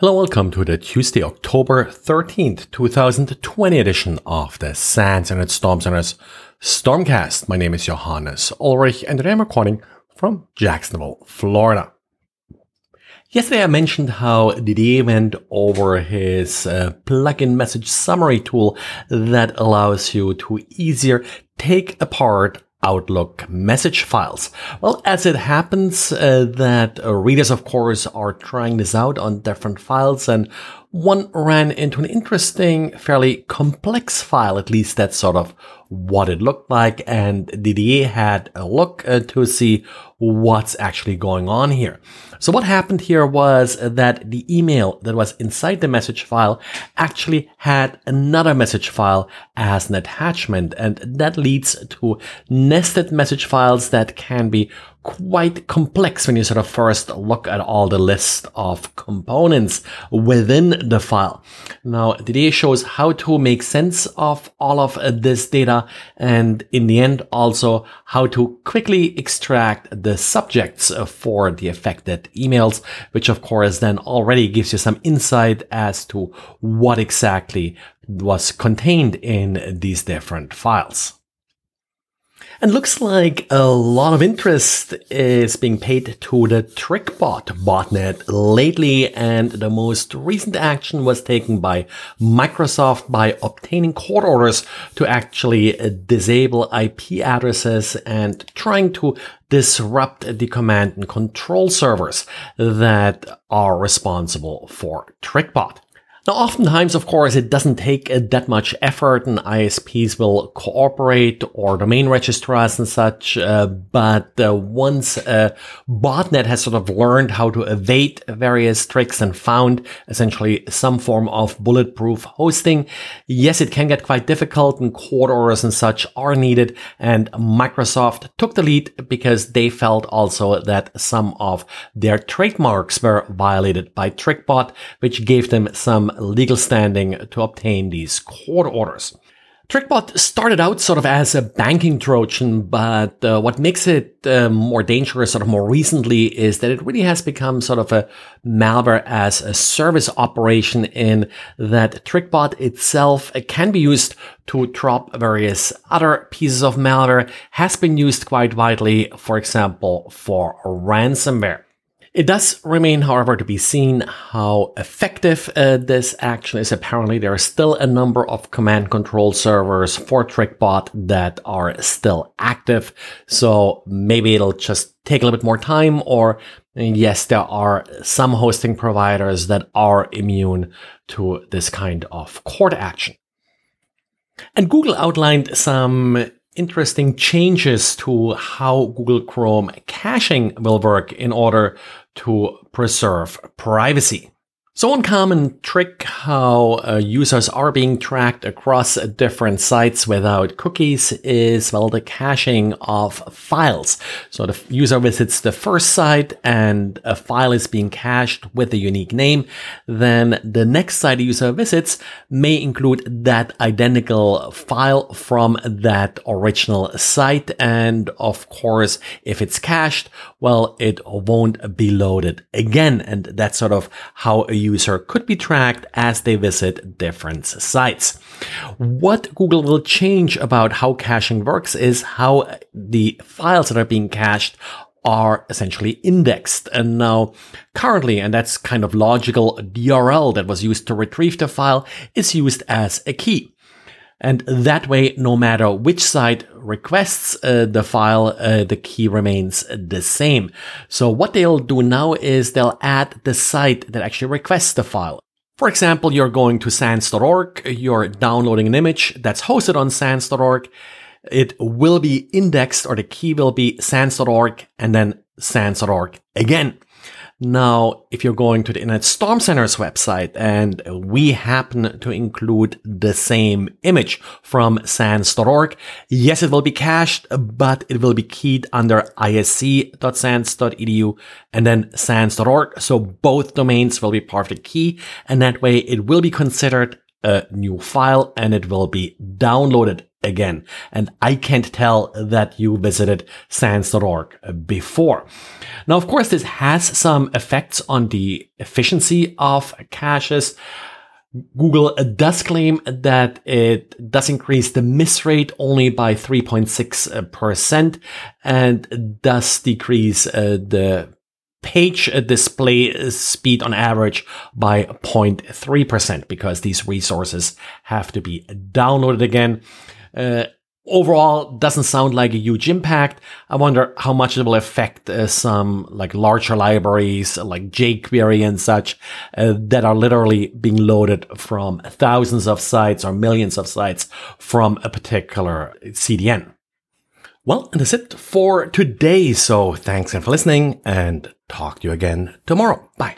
Hello, welcome to the Tuesday, October 13th, 2020 edition of the SANS Internet Storm Center's Stormcast. My name is Johannes Ulrich and today I'm recording from Jacksonville, Florida. Yesterday I mentioned how Didier went over his uh, plugin message summary tool that allows you to easier take apart Outlook message files. Well, as it happens uh, that uh, readers, of course, are trying this out on different files and one ran into an interesting, fairly complex file. At least that's sort of what it looked like. And Didier had a look uh, to see what's actually going on here. So what happened here was that the email that was inside the message file actually had another message file as an attachment. And that leads to nested message files that can be quite complex when you sort of first look at all the list of components within the file. Now, Didier shows how to make sense of all of this data and in the end also how to quickly extract the subjects for the affected emails, which of course then already gives you some insight as to what exactly was contained in these different files. And looks like a lot of interest is being paid to the TrickBot botnet lately. And the most recent action was taken by Microsoft by obtaining court orders to actually disable IP addresses and trying to disrupt the command and control servers that are responsible for TrickBot. Now, oftentimes, of course, it doesn't take uh, that much effort and ISPs will cooperate or domain registrars and such. Uh, but uh, once a botnet has sort of learned how to evade various tricks and found essentially some form of bulletproof hosting, yes, it can get quite difficult and court orders and such are needed. And Microsoft took the lead because they felt also that some of their trademarks were violated by TrickBot, which gave them some legal standing to obtain these court orders. TrickBot started out sort of as a banking Trojan, but uh, what makes it uh, more dangerous sort of more recently is that it really has become sort of a malware as a service operation in that TrickBot itself can be used to drop various other pieces of malware, has been used quite widely, for example, for ransomware. It does remain, however, to be seen how effective uh, this action is. Apparently, there are still a number of command control servers for TrickBot that are still active. So maybe it'll just take a little bit more time or yes, there are some hosting providers that are immune to this kind of court action. And Google outlined some interesting changes to how Google Chrome caching will work in order to preserve privacy. So one common trick how uh, users are being tracked across different sites without cookies is, well, the caching of files. So the user visits the first site and a file is being cached with a unique name. Then the next site the user visits may include that identical file from that original site. And of course, if it's cached, well, it won't be loaded again. And that's sort of how a user could be tracked as they visit different sites. What Google will change about how caching works is how the files that are being cached are essentially indexed. And now currently, and that's kind of logical, DRL that was used to retrieve the file is used as a key. And that way, no matter which site requests uh, the file, uh, the key remains the same. So what they'll do now is they'll add the site that actually requests the file. For example, you're going to sans.org, you're downloading an image that's hosted on sans.org. It will be indexed or the key will be sans.org and then sans.org again. Now, if you're going to the Internet Storm Center's website and we happen to include the same image from sans.org, yes, it will be cached, but it will be keyed under isc.sans.edu and then sans.org. So both domains will be part of the key and that way it will be considered a new file and it will be downloaded again. And I can't tell that you visited sans.org before. Now, of course, this has some effects on the efficiency of caches. Google does claim that it does increase the miss rate only by 3.6% and does decrease uh, the page display speed on average by 0.3% because these resources have to be downloaded again. Uh, overall doesn't sound like a huge impact. I wonder how much it will affect uh, some like larger libraries like jQuery and such uh, that are literally being loaded from thousands of sites or millions of sites from a particular CDN. Well, and that's it for today. So thanks again for listening and talk to you again tomorrow. Bye.